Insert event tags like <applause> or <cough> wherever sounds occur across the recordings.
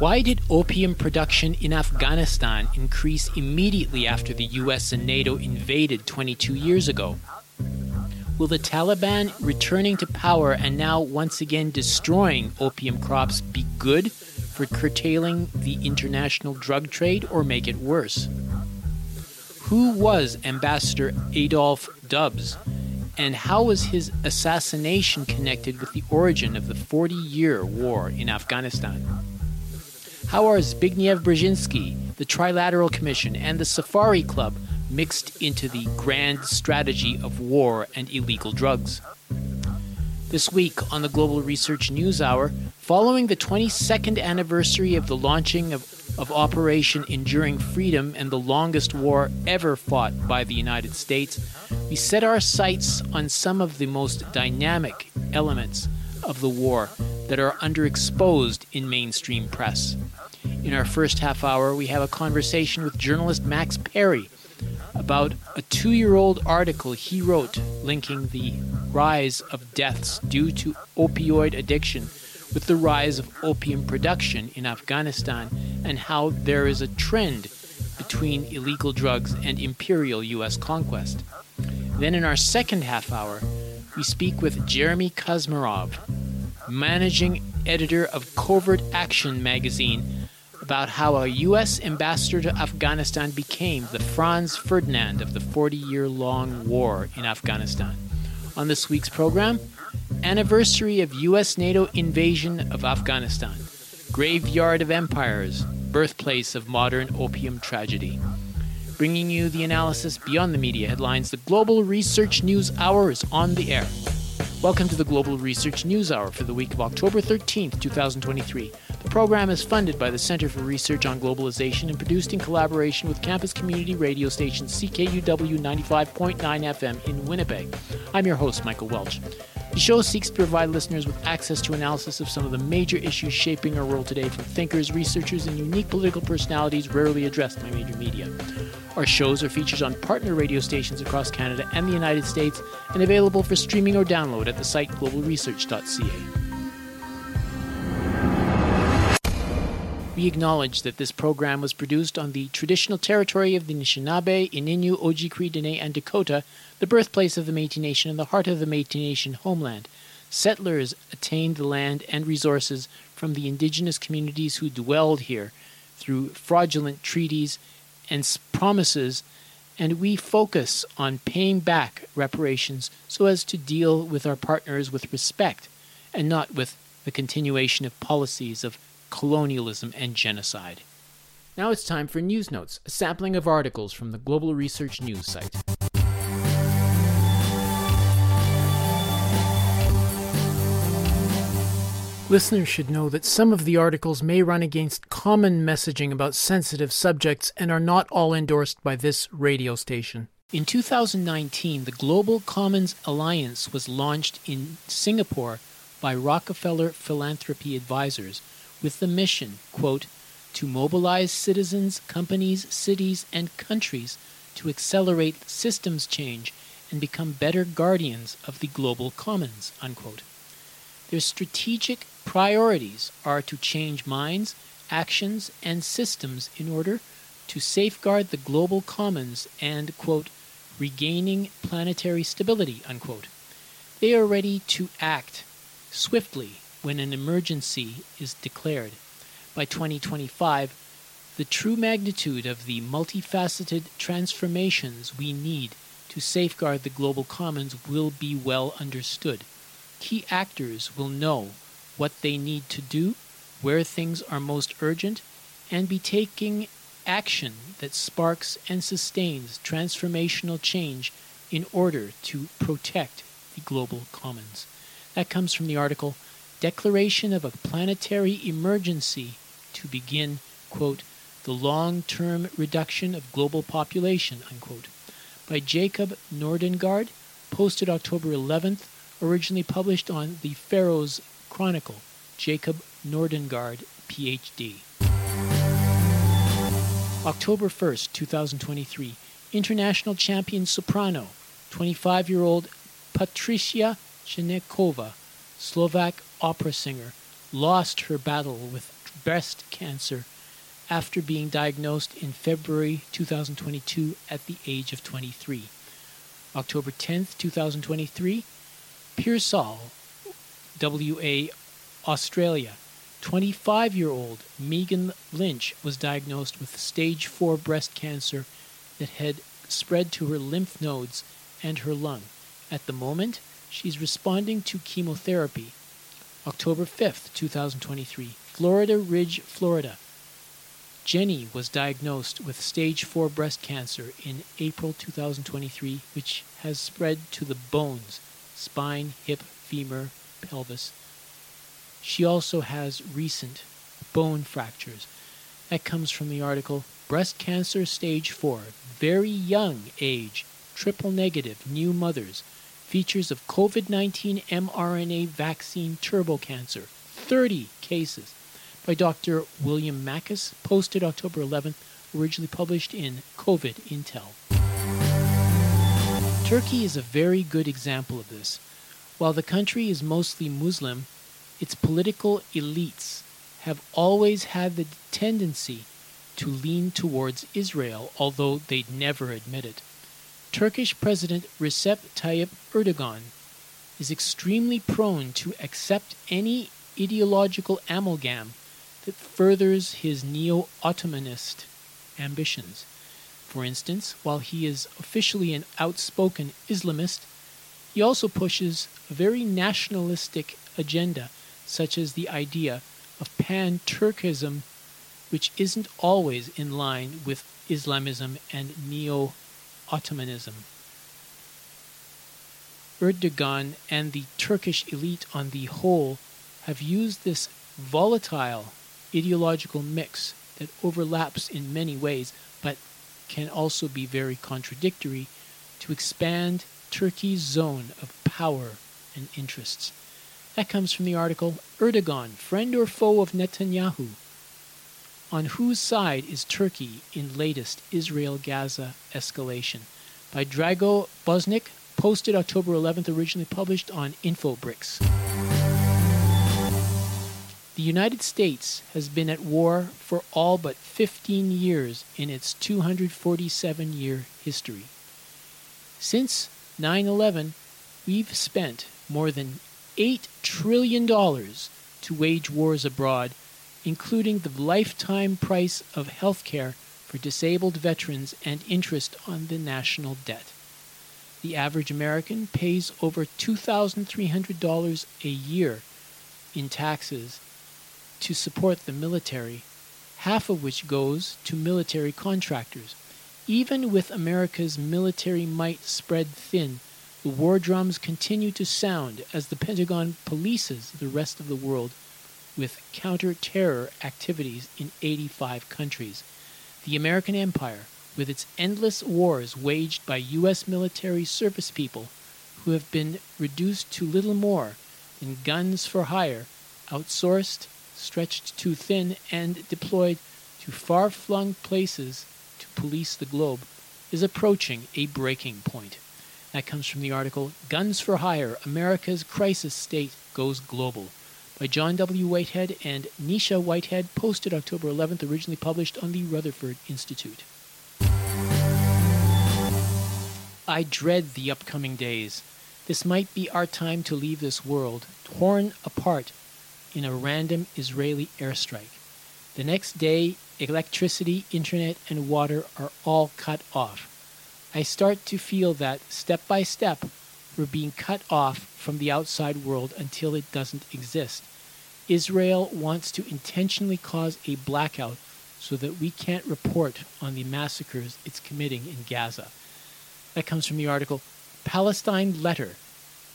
Why did opium production in Afghanistan increase immediately after the US and NATO invaded 22 years ago? Will the Taliban returning to power and now once again destroying opium crops be good for curtailing the international drug trade or make it worse? Who was Ambassador Adolph Dubs and how was his assassination connected with the origin of the 40 year war in Afghanistan? How are Zbigniew Brzezinski, the Trilateral Commission, and the Safari Club mixed into the grand strategy of war and illegal drugs? This week on the Global Research News Hour, following the 22nd anniversary of the launching of, of Operation Enduring Freedom and the longest war ever fought by the United States, we set our sights on some of the most dynamic elements of the war that are underexposed in mainstream press. In our first half hour, we have a conversation with journalist Max Parry about a two year old article he wrote linking the rise of deaths due to opioid addiction with the rise of opium production in Afghanistan and how there is a trend between illegal drugs and imperial U.S. conquest. Then, in our second half hour, we speak with Jeremy Kuzmarov, managing editor of Covert Action magazine, about how a U.S. ambassador to Afghanistan became the Franz Ferdinand of the 40 year long war in Afghanistan. On this week's program, anniversary of U.S. NATO invasion of Afghanistan, graveyard of empires, birthplace of modern opium tragedy. Bringing you the analysis beyond the media headlines, the Global Research News Hour is on the air. Welcome to the Global Research News Hour for the week of October 13th, 2023. The program is funded by the Center for Research on Globalization and produced in collaboration with campus community radio station CKUW 95.9 FM in Winnipeg. I'm your host, Michael Welch. The show seeks to provide listeners with access to analysis of some of the major issues shaping our world today from thinkers, researchers, and unique political personalities rarely addressed by major media. Our shows are featured on partner radio stations across Canada and the United States and available for streaming or download at the site globalresearch.ca. We acknowledge that this program was produced on the traditional territory of the Anishinaabe, Ininu, Ojibwe, Dene, and Dakota, the birthplace of the Métis Nation and the heart of the Métis Nation homeland. Settlers attained the land and resources from the indigenous communities who dwelled here through fraudulent treaties and promises, and we focus on paying back reparations so as to deal with our partners with respect and not with the continuation of policies of colonialism and genocide. Now it's time for News Notes, a sampling of articles from the Global Research News site. Listeners should know that some of the articles may run against common messaging about sensitive subjects and are not all endorsed by this radio station. In 2019, the Global Commons Alliance was launched in Singapore by Rockefeller Philanthropy Advisors with the mission, quote, to mobilize citizens, companies, cities, and countries to accelerate systems change and become better guardians of the global commons, unquote. Their strategic priorities are to change minds, actions, and systems in order to safeguard the global commons and, quote, regaining planetary stability, unquote. They are ready to act swiftly when an emergency is declared. By 2025, the true magnitude of the multifaceted transformations we need to safeguard the global commons will be well understood key actors will know what they need to do, where things are most urgent, and be taking action that sparks and sustains transformational change in order to protect the global commons. That comes from the article Declaration of a Planetary Emergency to begin, quote, the long term reduction of global population, unquote, by Jacob Nordangård, posted October 11th originally published on the Pharos Chronicle, Jacob Nordangård, PhD. October 1st, 2023, international champion soprano, 25 year old Patricia Chenekova, Slovak opera singer, lost her battle with breast cancer after being diagnosed in February 2022 at the age of 23. October 10th, 2023, Pearsall, WA, Australia. 25 year old Megan Lynch was diagnosed with stage 4 breast cancer that had spread to her lymph nodes and her lung. At the moment, she's responding to chemotherapy. October 5th, 2023, Florida Ridge, Florida. Jenny was diagnosed with stage 4 breast cancer in April 2023, which has spread to the bones, spine, hip, femur, pelvis. She also has recent bone fractures. That comes from the article Breast Cancer Stage 4, Very Young Age, Triple Negative, New Mothers, Features of COVID 19 mRNA Vaccine Turbo Cancer, 30 cases by Dr. William Makis, posted October 11th, originally published in COVID Intel. Turkey is a very good example of this. While the country is mostly Muslim, its political elites have always had the tendency to lean towards Israel, although they'd never admit it. Turkish President Recep Tayyip Erdogan is extremely prone to accept any ideological amalgam that furthers his neo Ottomanist ambitions. For instance, while he is officially an outspoken Islamist, he also pushes a very nationalistic agenda, such as the idea of pan Turkism, which isn't always in line with Islamism and neo Ottomanism. Erdogan and the Turkish elite on the whole have used this volatile ideological mix that overlaps in many ways can also be very contradictory to expand Turkey's zone of power and interests. That comes from the article Erdogan, Friend or Foe of Netanyahu? On whose side is Turkey in latest Israel Gaza escalation? By Drago Bosnik, posted October 11th, originally published on InfoBrics. The United States has been at war for all but 15 years in its 247 year history. Since 9 11, we've spent more than $8 trillion to wage wars abroad, including the lifetime price of health care for disabled veterans and interest on the national debt. The average American pays over $2,300 a year in taxes to support the military, half of which goes to military contractors. Even with America's military might spread thin, the war drums continue to sound as the Pentagon polices the rest of the world with counter terror activities in 85 countries. The American empire, with its endless wars waged by U.S. military service people who have been reduced to little more than guns for hire, outsourced, stretched too thin, and deployed to far flung places to police the globe, is approaching a breaking point. That comes from the article Guns for Hire America's Crisis State Goes Global by John W. Whitehead and Nisha Whitehead, posted October 11th, originally published on the Rutherford Institute. I dread the upcoming days. This might be our time to leave this world, torn apart in a random Israeli airstrike. The next day, electricity, internet, and water are all cut off. I start to feel that step by step, we're being cut off from the outside world until it doesn't exist. Israel wants to intentionally cause a blackout so that we can't report on the massacres it's committing in Gaza. That comes from the article Palestine Letter.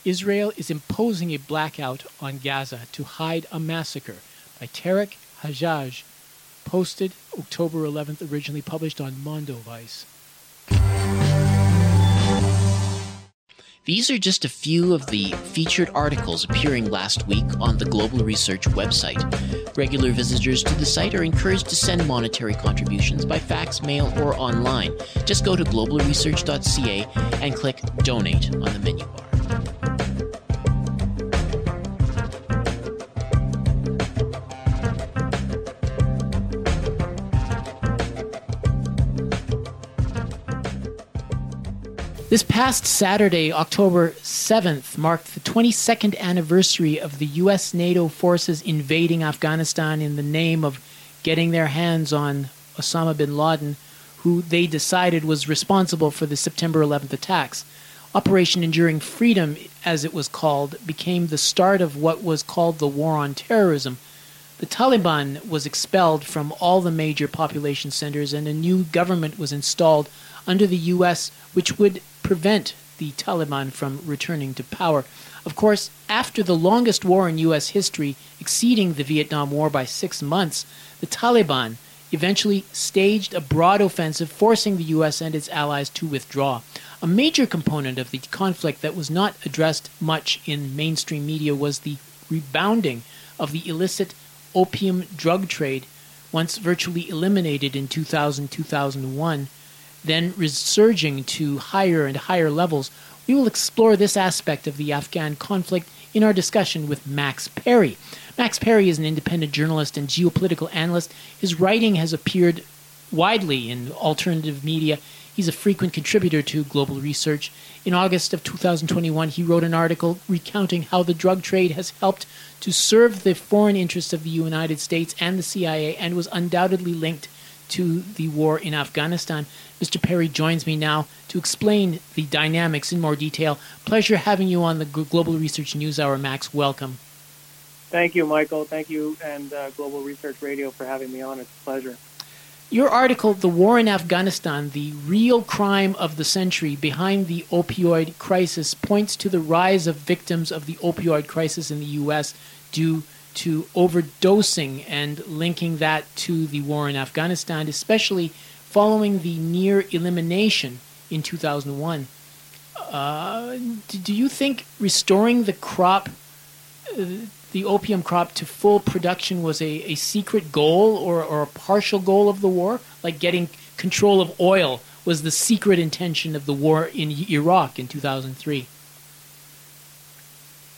Israel is imposing a blackout on Gaza to hide a massacre by Tarek Hajjaj, posted October 11th, originally published on Mondoweiss. These are just a few of the featured articles appearing last week on the Global Research website. Regular visitors to the site are encouraged to send monetary contributions by fax, mail, or online. Just go to globalresearch.ca and click Donate on the menu bar. This past Saturday, October 7th, marked the 22nd anniversary of the U.S. NATO forces invading Afghanistan in the name of getting their hands on Osama bin Laden, who they decided was responsible for the September 11th attacks. Operation Enduring Freedom, as it was called, became the start of what was called the War on Terrorism. The Taliban was expelled from all the major population centers, and a new government was installed under the U.S., which would prevent the Taliban from returning to power. Of course, after the longest war in U.S. history, exceeding the Vietnam War by six months, the Taliban eventually staged a broad offensive, forcing the U.S. and its allies to withdraw. A major component of the conflict that was not addressed much in mainstream media was the rebounding of the illicit opium drug trade, once virtually eliminated in 2000 2001 then resurging to higher and higher levels, we will explore this aspect of the Afghan conflict in our discussion with Max Parry. Max Parry is an independent journalist and geopolitical analyst. His writing has appeared widely in alternative media. He's a frequent contributor to global research. In August of 2021, he wrote an article recounting how the drug trade has helped to serve the foreign interests of the United States and the CIA and was undoubtedly linked to the war in Afghanistan. Mr. Parry joins me now to explain the dynamics in more detail. Pleasure having you on the Global Research News Hour, Max. Welcome. Thank you, Michael. Thank you, and uh, Global Research Radio for having me on. It's a pleasure. Your article, The War in Afghanistan, the real crime of the century behind the opioid crisis, points to the rise of victims of the opioid crisis in the U.S. due to overdosing and linking that to the war in Afghanistan, especially following the near elimination in 2001. Uh, do you think restoring the crop, uh, the opium crop, to full production was a, a secret goal or, or a partial goal of the war? Like getting control of oil was the secret intention of the war in Iraq in 2003?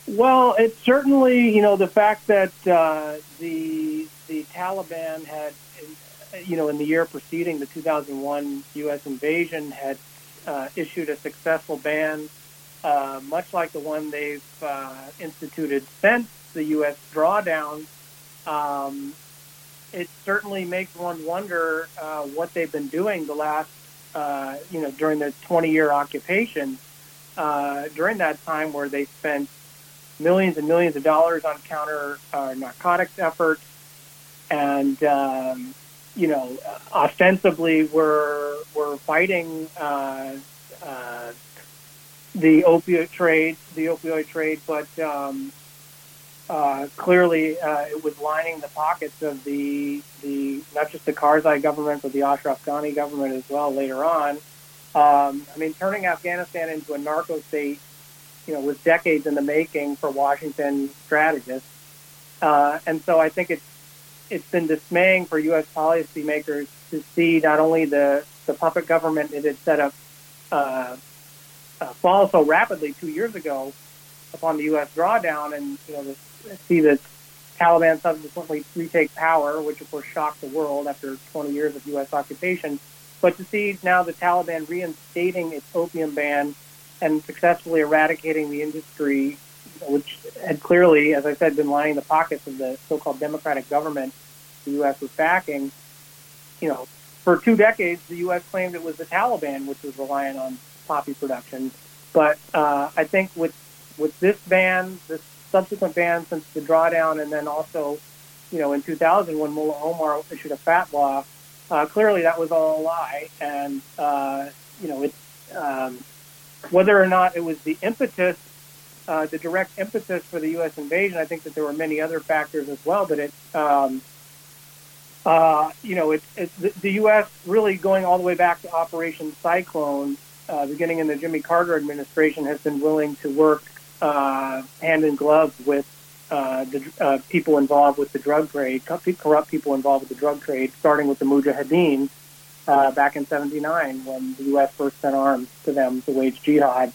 Well, it's certainly you know the fact that uh, the the Taliban had you know in the year preceding the 2001 U.S. invasion had uh, issued a successful ban, uh, much like the one they've uh, instituted since the U.S. drawdown. Um, it certainly makes one wonder uh, what they've been doing the last uh, you know during the 20 year occupation. during that time, where they spent millions and millions of dollars on counter uh, narcotics efforts, and um, you know, ostensibly we're we're fighting uh, uh, the opioid trade, the opioid trade, but um, uh, clearly uh, it was lining the pockets of the the not just the Karzai government, but the Ashraf Ghani government as well later on. Um, I mean, turning Afghanistan into a narco state you know, was decades in the making for Washington strategists. Uh, and so I think it's it's been dismaying for U.S. policymakers to see not only the, the puppet government it had set up uh, uh, fall so rapidly two years ago upon the U.S. drawdown, and you know, the, see the Taliban subsequently retake power, which of course shocked the world after 20 years of U.S. occupation, but to see now the Taliban reinstating its opium ban and successfully eradicating the industry, which had clearly, as I said, been lining the pockets of the so-called democratic government the U.S. was backing. You know, for two decades, the U.S. claimed it was the Taliban which was reliant on poppy production. But uh, I think with with this ban, this subsequent ban since the drawdown, and then also, you know, in 2000 when Mullah Omar issued a fatwa, uh, clearly that was all a lie. And uh, you know, it's um, whether or not it was the impetus, uh, the direct impetus for the U.S. invasion, I think that there were many other factors as well. But it, um, uh, you know, it's it, the, the, U.S. really going all the way back to Operation Cyclone, uh, beginning in the Jimmy Carter administration, has been willing to work uh, hand in glove with uh, the uh, people involved with the drug trade, corrupt people involved with the drug trade, starting with the Mujahideen uh, back in 79 when the U.S. first sent arms to them to wage jihad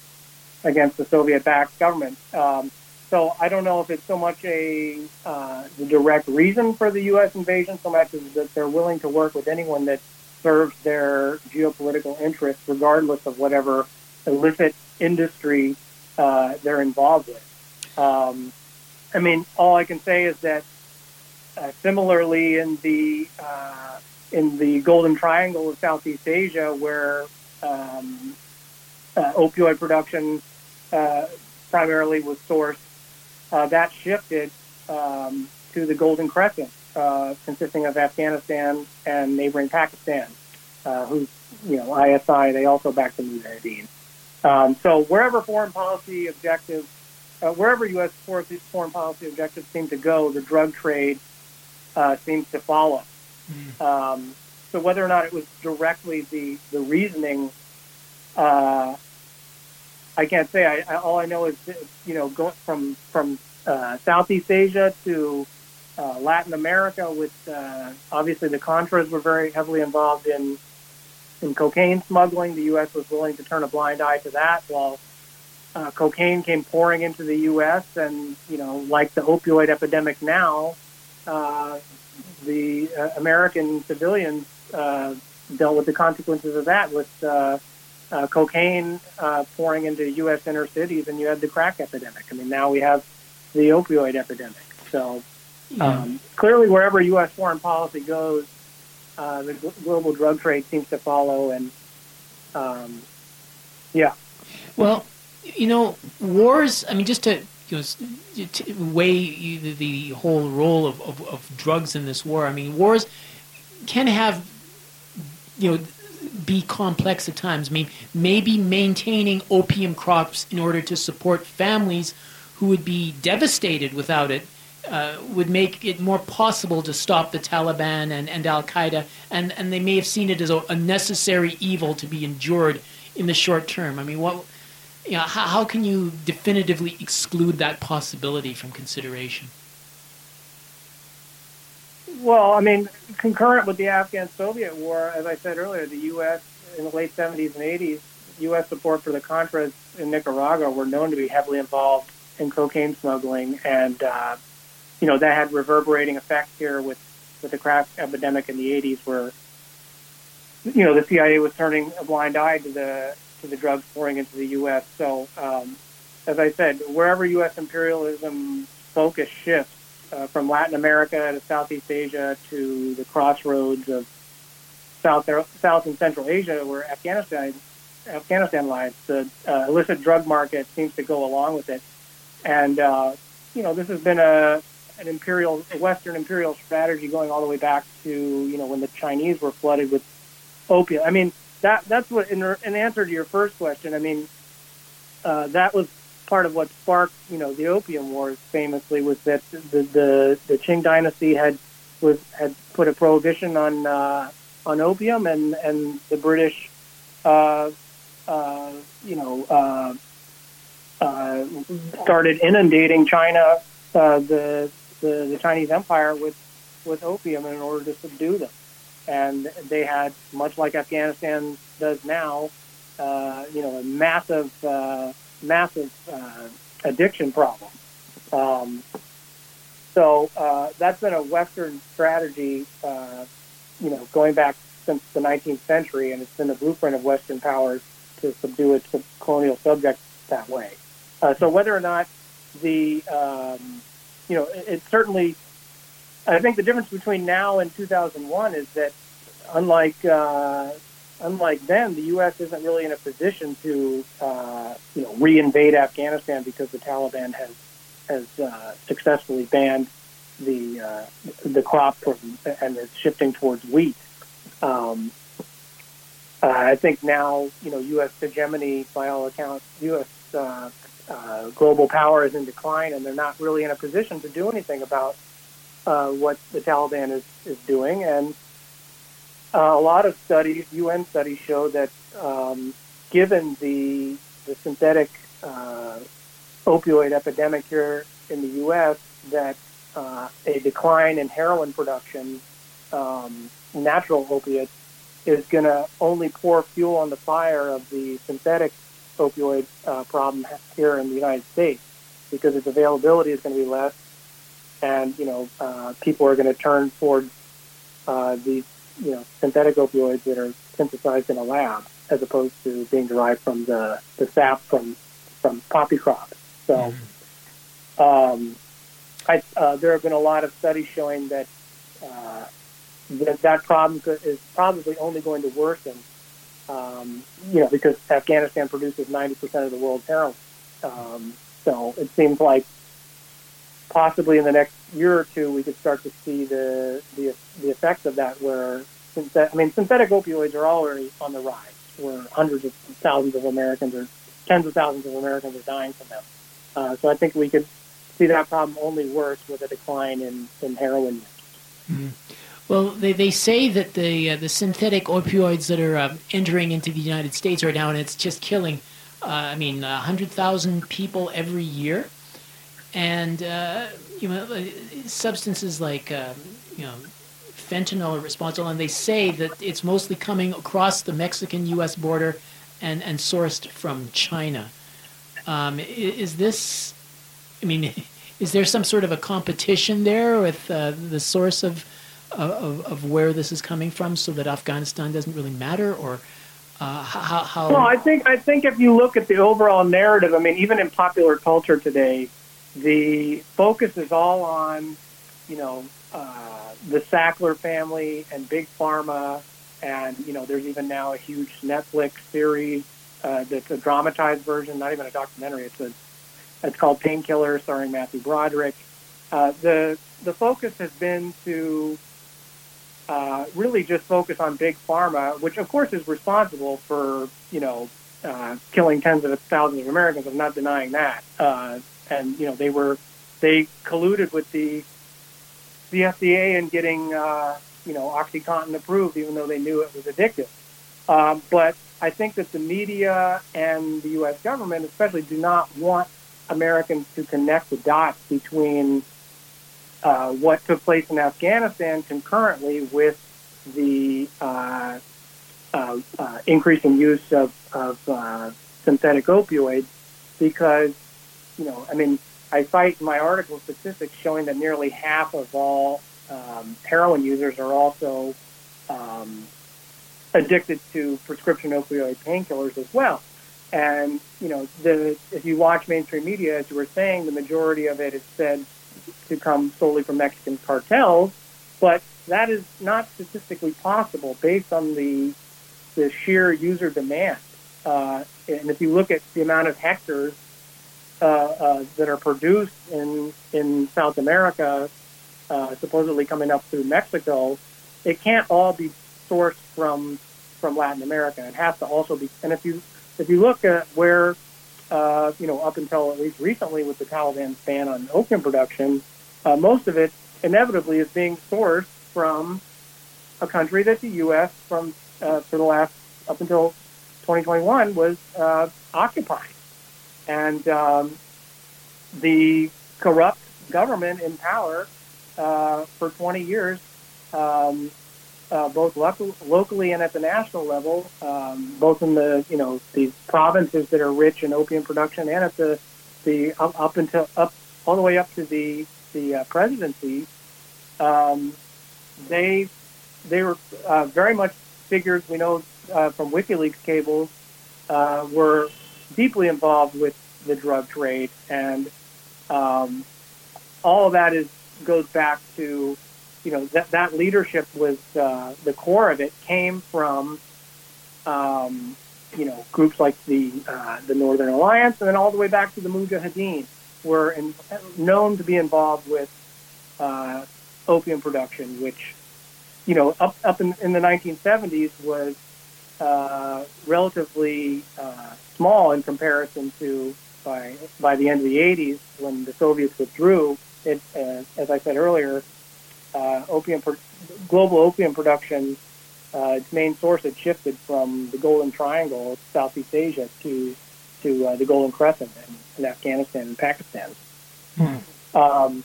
against the Soviet-backed government. Um, so I don't know if it's so much a uh, direct reason for the U.S. invasion, so much as that they're willing to work with anyone that serves their geopolitical interests, regardless of whatever illicit industry uh, they're involved with. Um, I mean, all I can say is that uh, similarly in the uh, in the Golden Triangle of Southeast Asia, where um, uh, opioid production uh, primarily was sourced, uh, that shifted um, to the Golden Crescent, uh, consisting of Afghanistan and neighboring Pakistan, uh, who, you know, ISI, they also back the Mujahideen. Um, so wherever foreign policy objectives, uh, wherever U.S. foreign policy objectives seem to go, the drug trade seems to follow. Mm. Um, so whether or not it was directly the the reasoning, uh, I can't say. I, I, all I know is you know going from from uh, Southeast Asia to uh, Latin America, with uh, obviously the Contras were very heavily involved in in cocaine smuggling. The U.S. was willing to turn a blind eye to that, while uh, cocaine came pouring into the U.S. and you know, like the opioid epidemic now, uh, the uh, American civilians uh, dealt with the consequences of that with uh, uh, cocaine uh, pouring into U.S. inner cities, and you had the crack epidemic. I mean, now we have the opioid epidemic. So um, clearly, wherever U.S. foreign policy goes, uh, the global drug trade seems to follow, and um, yeah. Well, you know, wars. I mean, just to you know, to weigh the, the whole role of, of, of drugs in this war. I mean, wars can have you know be complex at times. I mean, maybe maintaining opium crops in order to support families who would be devastated without it uh, would make it more possible to stop the Taliban and, and Al Qaeda, and, and they may have seen it as a, a, necessary evil to be endured in the short term. I mean, what, you know, how, how can you definitively exclude that possibility from consideration? Well, I mean, concurrent with the Afghan-Soviet war, as I said earlier, the U.S. in the late 70s and 80s, U.S. support for the Contras in Nicaragua were known to be heavily involved in cocaine smuggling, and uh, you know that had reverberating effects here with with the crack epidemic in the 80s, where you know the CIA was turning a blind eye to the to the drugs pouring into the U.S. So, um, as I said, wherever U.S. imperialism focus shifts, uh, from Latin America to Southeast Asia to the crossroads of South South and Central Asia, where Afghanistan Afghanistan lies. The uh, illicit drug market seems to go along with it, and uh, you know this has been a an imperial a Western imperial strategy going all the way back to you know when the Chinese were flooded with opium. I mean that that's what in, in answer to your first question. I mean uh, that was part of what sparked, you know, the Opium Wars famously was that the the, the Qing dynasty had was had put a prohibition on uh, on opium, and and the British, uh, uh, you know, uh, uh, started inundating China, uh, the, the the Chinese Empire with with opium in order to subdue them, and they had much like Afghanistan does now, uh, you know, a massive. Uh, massive uh, addiction problem. Um, so uh, that's been a Western strategy, uh, you know, going back since the 19th century, and it's been the blueprint of Western powers to subdue its colonial subjects that way. Uh, so whether or not the, um, you know, it, it certainly, I think the difference between now and 2001 is that unlike uh, unlike then, the U.S. isn't really in a position to, uh, you know, reinvade Afghanistan because the Taliban has has uh, successfully banned the uh, the crop from, and is shifting towards wheat. Um, uh, I think now, you know, U.S. hegemony, by all accounts, U.S. Uh, uh, global power is in decline, and they're not really in a position to do anything about uh, what the Taliban is, is doing. And uh, a lot of studies, UN studies, show that um, given the the synthetic uh, opioid epidemic here in the U.S., that uh, a decline in heroin production, um, natural opiates, is going to only pour fuel on the fire of the synthetic opioid uh, problem here in the United States because its availability is going to be less, and you know uh, people are going to turn towards uh, these you know synthetic opioids that are synthesized in a lab. as opposed to being derived from the, the sap from from poppy crops. So, mm-hmm. um, I, uh, there have been a lot of studies showing that uh, that that problem is probably only going to worsen. Um, you know, because Afghanistan produces 90% of the world's heroin. Um, so it seems like possibly in the next year or two we could start to see the the, the effects of that. Where synthet- I mean, synthetic opioids are already on the rise. Where hundreds of thousands of Americans or tens of thousands of Americans are dying from them. Uh, so I think we could see that problem only worse with a decline in, in heroin use. Mm-hmm. Well, they, they say that the uh, the synthetic opioids that are uh, entering into the United States right now, and it's just killing, uh, I mean, 100,000 people every year. And, uh, you know, uh, substances like, um, you know, fentanyl are responsible, and they say that it's mostly coming across the Mexican U.S. border and, and sourced from China. Um, is this, I mean, <laughs> is there some sort of a competition there with uh, the source of, of, of where this is coming from so that Afghanistan doesn't really matter or uh, how, how? Well, I think, I think if you look at the overall narrative, I mean, even in popular culture today, the focus is all on, you know, uh, the Sackler family and Big Pharma and you know there's even now a huge Netflix series uh, that's a dramatized version, not even a documentary. It's a it's called Painkiller, starring Matthew Broderick. Uh, the the focus has been to uh, really just focus on big pharma, which of course is responsible for you know uh, killing tens of thousands of Americans. I'm not denying that. Uh, and you know they were they colluded with the the FDA in getting uh, you know, OxyContin approved, even though they knew it was addictive. Um, but I think that the media and the U.S. government, especially, do not want Americans to connect the dots between uh, what took place in Afghanistan concurrently with the uh, uh, uh increasing use of, of uh, synthetic opioids, because, you know, I mean, I cite in my article statistics showing that nearly half of all um, heroin users are also um, addicted to prescription opioid painkillers as well. And you know, the if you watch mainstream media, as you were saying, the majority of it is said to come solely from Mexican cartels, but that is not statistically possible based on the the sheer user demand. Uh, and if you look at the amount of hectares uh, uh, that are produced in in South America uh, supposedly coming up through Mexico, it can't all be sourced from from Latin America. It has to also be. And if you if you look at where uh, you know up until at least recently with the Taliban's ban on opium production, uh, most of it inevitably is being sourced from a country that the U.S. from uh, for the last up until 2021 was uh, occupied, and um, the corrupt government in power uh, for 20 years, um, uh, both local, locally and at the national level, um, both in the you know the provinces that are rich in opium production and at the the up, up until up all the way up to the the uh, presidency, um, they they were uh, very much figures we know uh, from WikiLeaks cables uh, were deeply involved with the drug trade, and um, all of that is goes back to, you know, that that leadership was uh, the core of it came from, um, you know, groups like the uh, the Northern Alliance, and then all the way back to the Mujahideen, were in, known to be involved with uh, opium production, which, you know, up up in, in the 1970s was uh, relatively uh, small in comparison to by by the end of the 80s when the Soviets withdrew it, uh, as I said earlier, uh, opium global opium production, uh, its main source had shifted from the Golden Triangle, Southeast Asia, to to uh, the Golden Crescent in, in Afghanistan and Pakistan. Hmm. Um,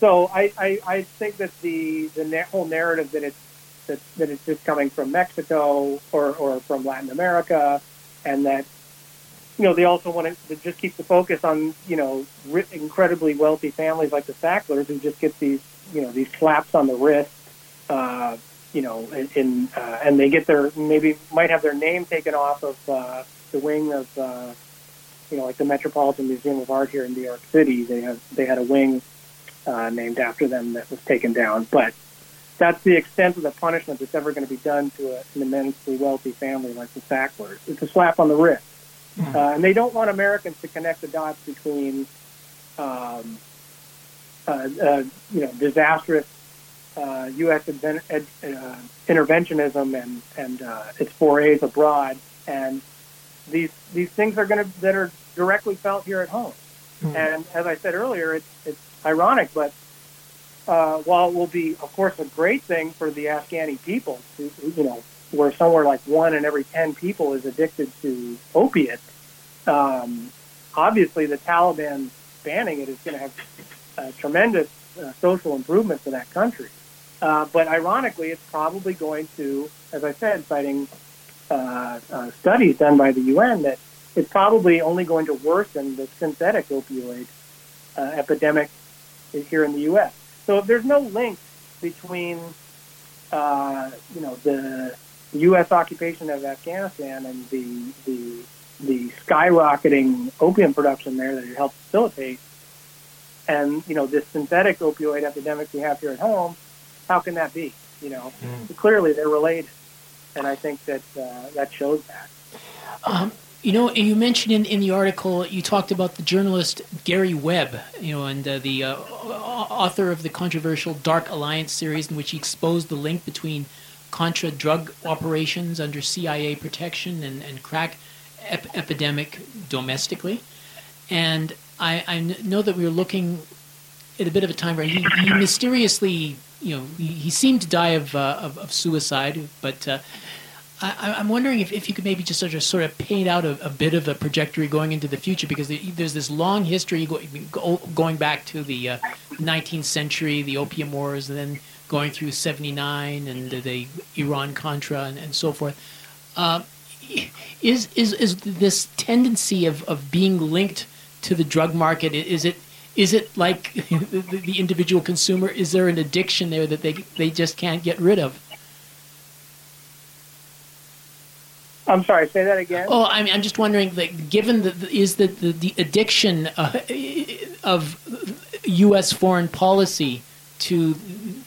so I, I, I think that the the na- whole narrative that it's that, that it's just coming from Mexico or, or from Latin America, and that you know, they also want to just keep the focus on, you know, incredibly wealthy families like the Sacklers who just get these, you know, these slaps on the wrist uh, you know, in, in uh, and they get their maybe might have their name taken off of uh, the wing of, uh, you know, like the Metropolitan Museum of Art here in New York City. They have they had a wing uh, named after them that was taken down, but that's the extent of the punishment that's ever going to be done to a, an immensely wealthy family like the Sacklers. It's a slap on the wrist, mm-hmm. uh, and they don't want Americans to connect the dots between, um, uh, uh, you know, disastrous uh, U.S. Adven- ed- uh, interventionism and and uh, its forays abroad, and these these things are going to that are directly felt here at home. Mm-hmm. And as I said earlier, it's it's ironic, but uh, while it will be, of course, a great thing for the Afghani people, to, you know, where somewhere like one in every ten people is addicted to opiates, um, obviously the Taliban banning it is going to have tremendous uh, social improvements in that country. Uh, but ironically, it's probably going to, as I said, citing uh, uh, studies done by the UN, that it's probably only going to worsen the synthetic opioid uh, epidemic here in the U.S. So if there's no link between, you know, the U.S. occupation of Afghanistan and the the the skyrocketing opium production there that it helped facilitate, and you know this synthetic opioid epidemic we have here at home, how can that be? You know, mm. clearly they're related, and I think that uh, that shows that. Um, you know, you mentioned in, in the article you talked about the journalist Gary Webb, you know, and uh, the uh, author of the controversial Dark Alliance series, in which he exposed the link between Contra drug operations under CIA protection and, and crack ep- epidemic domestically. And I, I know that we were looking at a bit of a time where he, he mysteriously you know, he, he seemed to die of, uh, of, of, suicide, but uh, I, am wondering if, if you could maybe just sort of, sort of paint out a, a, bit of a trajectory going into the future, because there's this long history going back to the uh, 19th century, the Opium Wars, and then going through 79 and the Iran Contra and, and so forth. Uh, is, is, is this tendency of, of being linked to the drug market, is it is it like <laughs> the, the individual consumer? Is there an addiction there that they they just can't get rid of? I'm sorry. Say that again. Oh, I mean, I'm just wondering. Like, given the, is the the, the addiction uh, of U.S. foreign policy to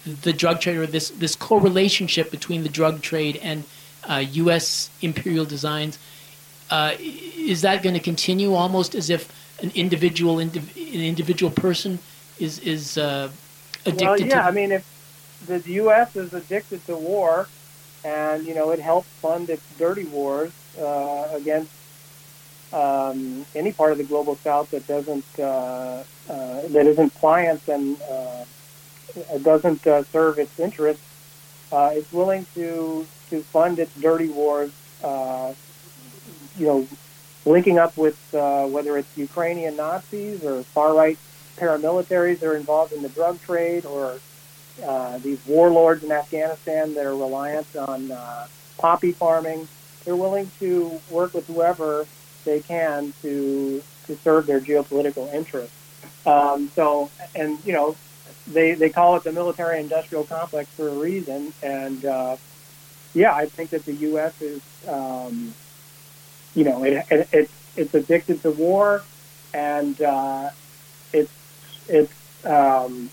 the drug trade, or this this correlationship between the drug trade and uh, U.S. imperial designs, uh, is that going to continue almost as if an individual indiv- an individual person is is uh, addicted. Well, yeah, to... I mean, if the U.S. is addicted to war, and you know it helps fund its dirty wars uh, against um, any part of the global South that doesn't uh, uh, that isn't pliant and uh, doesn't uh, serve its interests, uh, it's willing to to fund its dirty wars. Uh, you know, linking up with uh, whether it's Ukrainian Nazis or far right paramilitaries that are involved in the drug trade or uh, these warlords in Afghanistan that are reliant on uh, poppy farming. They're willing to work with whoever they can to to serve their geopolitical interests. Um, so, and you know, they they call it the military-industrial complex for a reason. And uh, yeah, I think that the U.S. is um, you know, it, it, it it's addicted to war, and uh, it's it's um,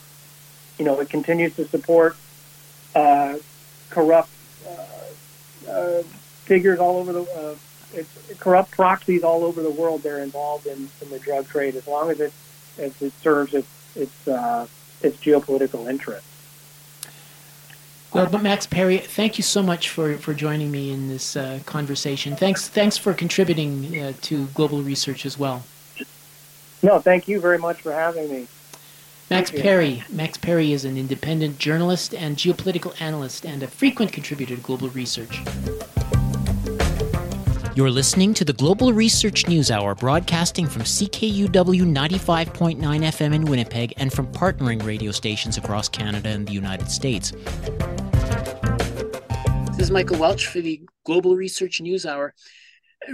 you know it continues to support uh, corrupt uh, uh figures all over the uh, it's corrupt proxies all over the world. They're involved in, in the drug trade as long as it as it serves its its uh, its geopolitical interests. Well, but Max Parry, thank you so much for, for joining me in this uh, conversation. Thanks thanks for contributing uh, to global research as well. No, thank you very much for having me. Max Parry. Max Parry is an independent journalist and geopolitical analyst and a frequent contributor to global research. You're listening to the Global Research News Hour, broadcasting from CKUW 95.9 FM in Winnipeg and from partnering radio stations across Canada and the United States. This is Michael Welch for the Global Research News Hour.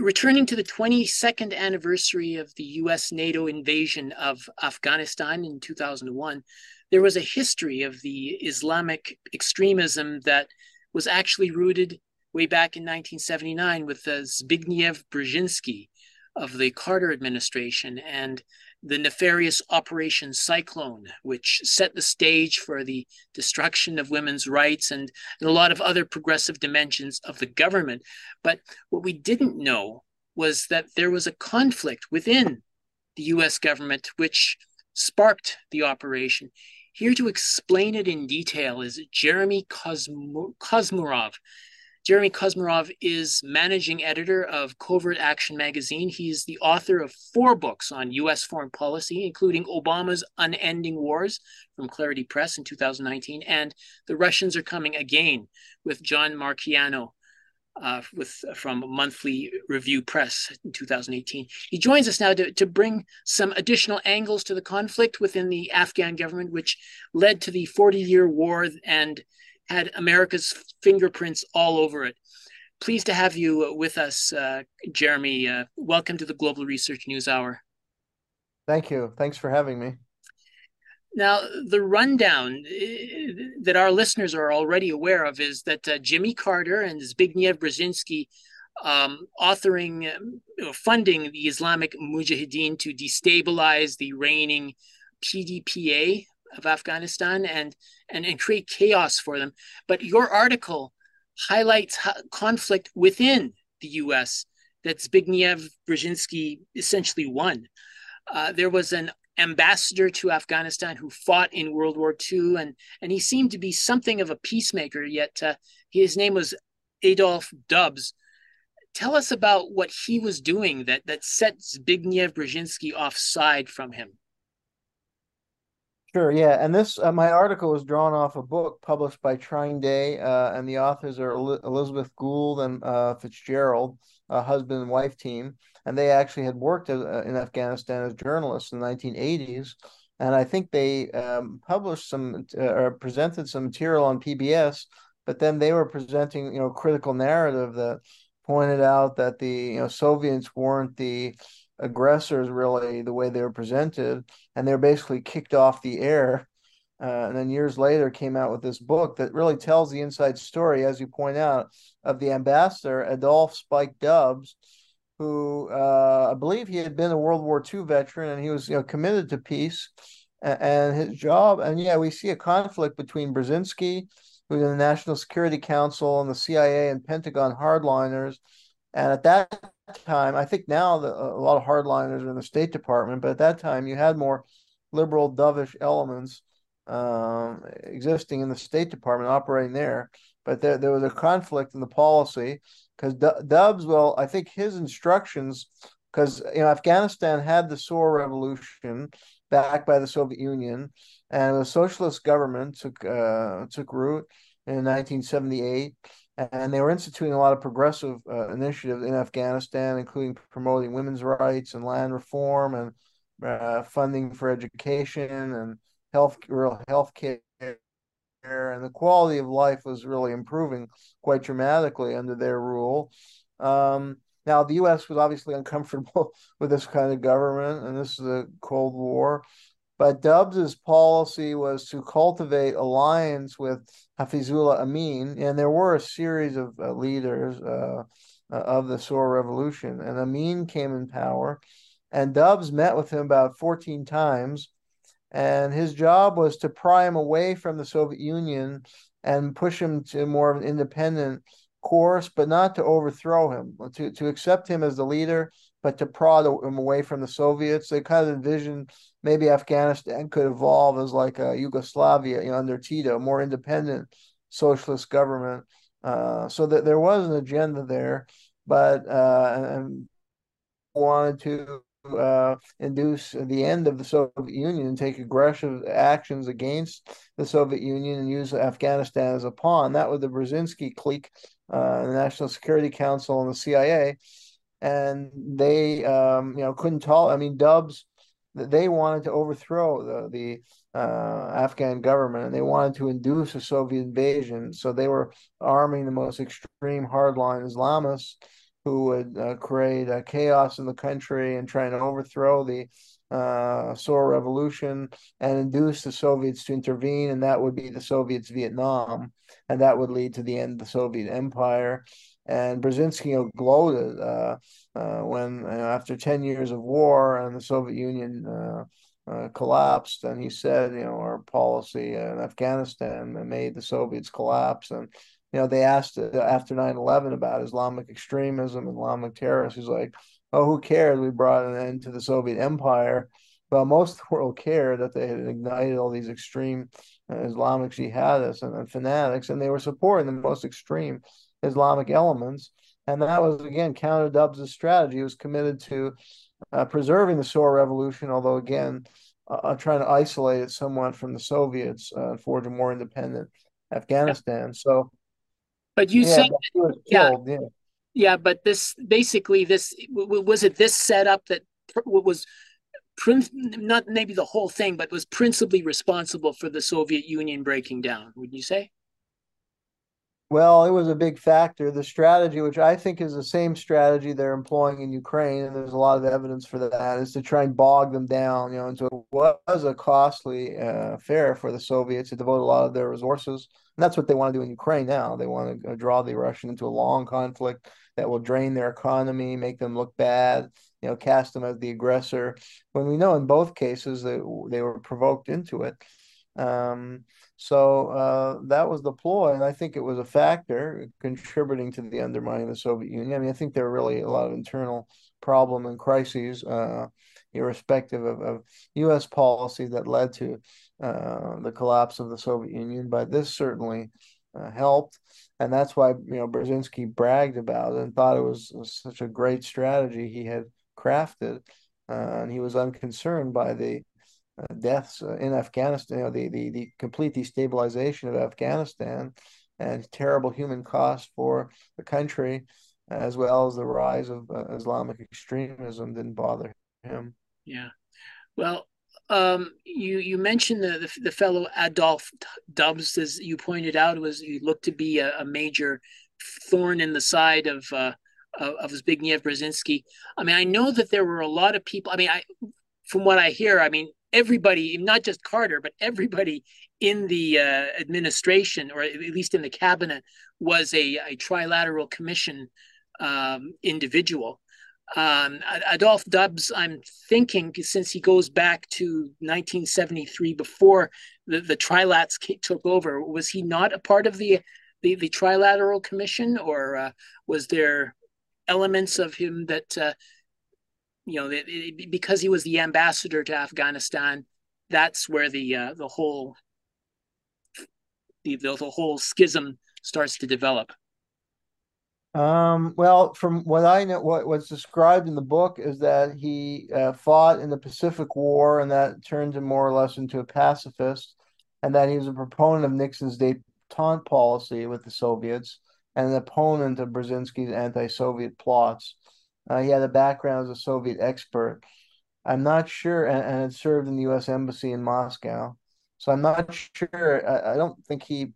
Returning to the 22nd anniversary of the US NATO invasion of Afghanistan in 2001, there was a history of the Islamic extremism that was actually rooted way back in 1979 with uh, Zbigniew Brzezinski of the Carter administration and the nefarious Operation Cyclone, which set the stage for the destruction of women's rights and, and, a lot of other progressive dimensions of the government. But what we didn't know was that there was a conflict within the US government which sparked the operation. Here to explain it in detail is Jeremy Kosmo- Kuzmarov. Jeremy Kuzmarov is managing editor of Covert Action magazine. He's the author of four books on U.S. foreign policy, including Obama's Unending Wars from Clarity Press in 2019 and The Russians Are Coming Again with John Marciano uh, with from Monthly Review Press in 2018. He joins us now to, to bring some additional angles to the conflict within the Afghan government, which led to the 40 year war and had America's fingerprints all over it. Pleased to have you with us, uh, Jeremy. Uh, welcome to the Global Research News Hour. Thank you. Thanks for having me. Now, the rundown uh, that our listeners are already aware of is that uh, Jimmy Carter and Zbigniew Brzezinski um, authoring, uh, funding the Islamic Mujahideen to destabilize the reigning PDPA of Afghanistan and, and, and create chaos for them. But your article highlights conflict within the US that Zbigniew Brzezinski essentially won. Uh, there was an ambassador to Afghanistan who fought in World War II, and, and he seemed to be something of a peacemaker, yet uh, his name was Adolph Dubs. Tell us about what he was doing that, that set Zbigniew Brzezinski offside from him. Sure, yeah, and this uh, my article was drawn off a book published by Trine Day, uh, and the authors are Elizabeth Gould and uh, Fitzgerald, a husband and wife team, and they actually had worked as, uh, in Afghanistan as journalists in the 1980s, and I think they um, published some uh, or presented some material on PBS, but then they were presenting you know critical narrative that pointed out that the you know Soviets weren't the aggressors really the way they were presented and they're basically kicked off the air uh, and then years later came out with this book that really tells the inside story as you point out of the ambassador adolph spike dubs who uh, i believe he had been a world war ii veteran and he was you know committed to peace and, and his job and yeah we see a conflict between brzezinski who's in the national security council and the cia and pentagon hardliners and at that time, I think now the, a lot of hardliners are in the State Department, but at that time you had more liberal, dovish elements um, existing in the State Department operating there. But there, there was a conflict in the policy because Dubs, well, I think his instructions, because you know Afghanistan had the Saur Revolution backed by the Soviet Union, and the socialist government took uh, took root in 1978 and they were instituting a lot of progressive uh, initiatives in Afghanistan, including promoting women's rights and land reform and uh, funding for education and health, real health care. And the quality of life was really improving quite dramatically under their rule. Um, now, the U.S. was obviously uncomfortable <laughs> with this kind of government, and this is the Cold War. But Dubs's policy was to cultivate alliance with Hafizullah Amin, and there were a series of uh, leaders uh, uh, of the Saur Revolution, and Amin came in power, and Dubs met with him about 14 times, and his job was to pry him away from the Soviet Union and push him to more of an independent course, but not to overthrow him, to, to accept him as the leader but to prod them away from the Soviets. They kind of envisioned maybe Afghanistan could evolve as like a Yugoslavia you know, under Tito, more independent socialist government. Uh, so that there was an agenda there, but uh, wanted to uh, induce the end of the Soviet Union take aggressive actions against the Soviet Union and use Afghanistan as a pawn. That was the Brzezinski clique, uh, the National Security Council, and the CIA and they um, you know couldn't tell. I mean, Dubs they wanted to overthrow the the uh, Afghan government and they wanted to induce a Soviet invasion. So they were arming the most extreme hardline Islamists who would uh, create chaos in the country and trying to overthrow the uh, Soviet Revolution and induce the Soviets to intervene, and that would be the Soviets' Vietnam, and that would lead to the end of the Soviet Empire. And Brzezinski gloated uh, uh, when, you know, after 10 years of war and the Soviet Union uh, uh, collapsed, and he said, you know, our policy in Afghanistan made the Soviets collapse. And, you know, they asked uh, after 9 11 about Islamic extremism, Islamic terrorists. He's like, oh, who cares? We brought an end to the Soviet Empire. Well, most of the world cared that they had ignited all these extreme uh, Islamic jihadists and, and, fanatics, and they were supporting the most extreme Islamic elements. And that was, again, counter Dubs' strategy. He was committed to uh, preserving the Soviet Revolution, although, again, uh, uh, trying to isolate it somewhat from the Soviets uh, and forge a more independent Afghanistan. So, but you yeah, said, yeah, yeah, yeah, but this basically this was it this setup that was not maybe the whole thing, but was principally responsible for the Soviet Union breaking down. Would you say? Well, it was a big factor. The strategy, which I think is the same strategy they're employing in Ukraine, and there's a lot of evidence for that, is to try and bog them down. You know, into it was a costly uh, affair for the Soviets to devote a lot of their resources, and that's what they want to do in Ukraine now. They want to draw the Russian into a long conflict that will drain their economy, make them look bad, you know, cast them as the aggressor. When we know in both cases that they were provoked into it. Um, so uh, that was the ploy, and I think it was a factor contributing to the undermining of the Soviet Union. I mean, I think there were really a lot of internal problem and crises, uh, irrespective of, of, U.S. policy that led to uh, the collapse of the Soviet Union. But this certainly uh, helped and that's why you know Brzezinski bragged about it and thought it was, was such a great strategy he had crafted, uh, and he was unconcerned by the uh, deaths in Afghanistan, you know, the, the the complete destabilization of Afghanistan, and terrible human cost for the country, as well as the rise of uh, Islamic extremism didn't bother him. Yeah, well, um, you you mentioned the, the, the fellow Adolph Dubs, as you pointed out, was he looked to be a, a major thorn in the side of uh, of, Zbigniew Brzezinski. I mean, I know that there were a lot of people. I mean, I from what I hear, I mean, everybody, not just Carter, but everybody in the uh, administration, or at least in the cabinet, was a, a trilateral commission um, individual. Um, Adolph Dubs, I'm thinking, since he goes back to 1973, before the, the Trilats took over, was he not a part of the the, the Trilateral Commission, or uh, was there elements of him that, uh, you know, it, it, because he was the ambassador to Afghanistan, that's where the uh, the whole the, the whole schism starts to develop. Um, well, from what I know, what was described in the book is that he uh, fought in the Pacific War, and that turned him more or less into a pacifist, and that he was a proponent of Nixon's détente policy with the Soviets, and an opponent of Brzezinski's anti-Soviet plots. Uh, he had a background as a Soviet expert. I'm not sure, and, and had served in the U.S. Embassy in Moscow. So I'm not sure. I, I don't think he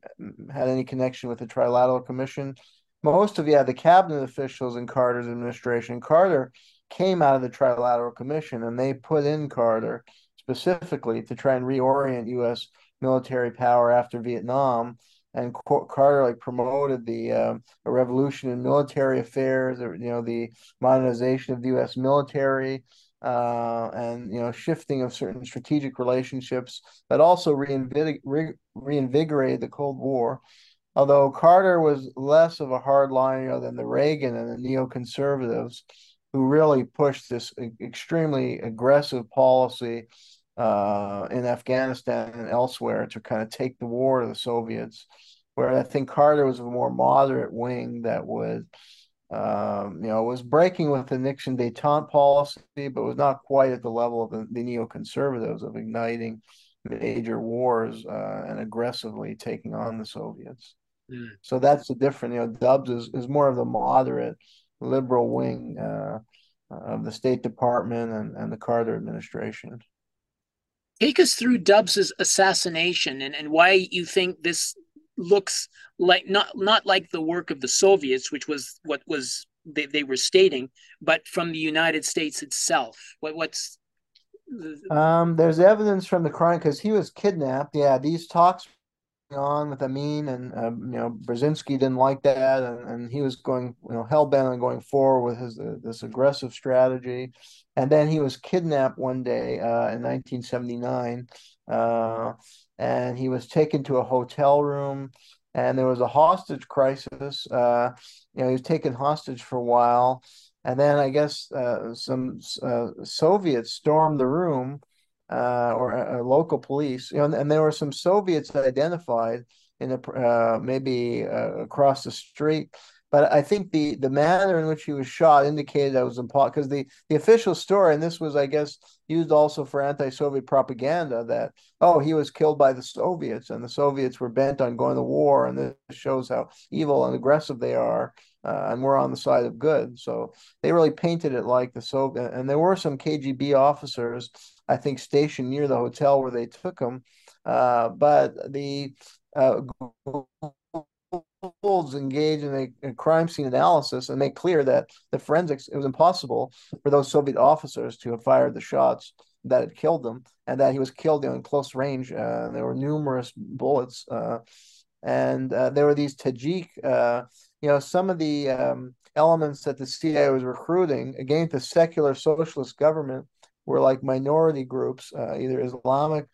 had any connection with the Trilateral Commission most of yeah the cabinet officials in Carter's administration. Carter came out of the Trilateral Commission, and they put in Carter specifically to try and reorient U.S. military power after Vietnam. And Carter like promoted the uh, a revolution in military affairs, you know, the modernization of the U.S. military, uh, and you know, shifting of certain strategic relationships that also reinvig- re- reinvigorated the Cold War although Carter was less of a hardliner than the Reagan and the neoconservatives, who really pushed this extremely aggressive policy uh, in Afghanistan and elsewhere to kind of take the war to the Soviets. Where I think Carter was a more moderate wing that would, um, you know, was breaking with the Nixon détente policy, but was not quite at the level of the, the neoconservatives of igniting major wars uh, and aggressively taking on the Soviets. Mm. So that's the difference. You know, Dubs is, is more of the moderate liberal wing uh, of the State Department and, and the Carter administration. Take us through Dubs's assassination and, and why you think this looks like not not like the work of the Soviets, which was what was they, they were stating, but from the United States itself. What what's Um, there's evidence from the crime because he was kidnapped. Yeah, these talks on with Amin and uh, you know Brzezinski didn't like that and, and he was going you know hell bent on going forward with his uh, this aggressive strategy. And then he was kidnapped one day uh, in 1979 uh, and he was taken to a hotel room and there was a hostage crisis uh, you know he was taken hostage for a while. And then I guess uh, some Soviets stormed the room uh, or uh, local police. You know, and, and, there were some Soviets identified in a, uh, maybe uh, across the street. But I think the the manner in which he was shot indicated that was impossible because the the official story, and this was, I guess, used also for anti-Soviet propaganda that oh he was killed by the Soviets and the Soviets were bent on going to war, and this shows how evil and aggressive they are. Uh, and we're on the side of good. So they really painted it like the Soviet. And there were some KGB officers I think, stationed near the hotel where they took him. Uh, but the uh, Goulds engaged in a, a, crime scene analysis and make clear that the forensics, it was impossible for those Soviet officers to have fired the shots that had killed them and that he was killed in close range. Uh, there were numerous bullets. Uh, and uh, there were these Tajik, uh, you know, some of the um, elements that the CIA was recruiting against the secular socialist government were like minority groups, uh, either Islamic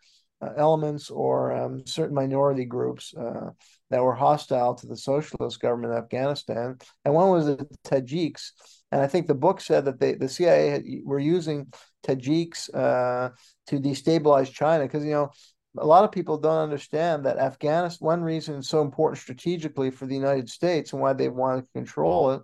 uh, elements or um, certain minority groups uh, that were hostile to the socialist government of Afghanistan. And one was the Tajiks. And I think the book said that they, the CIA had, were using Tajiks uh, to destabilize China because, you know, a lot of people don't understand that Afghanistan, one reason it's so important strategically for the United States and why they want to control it,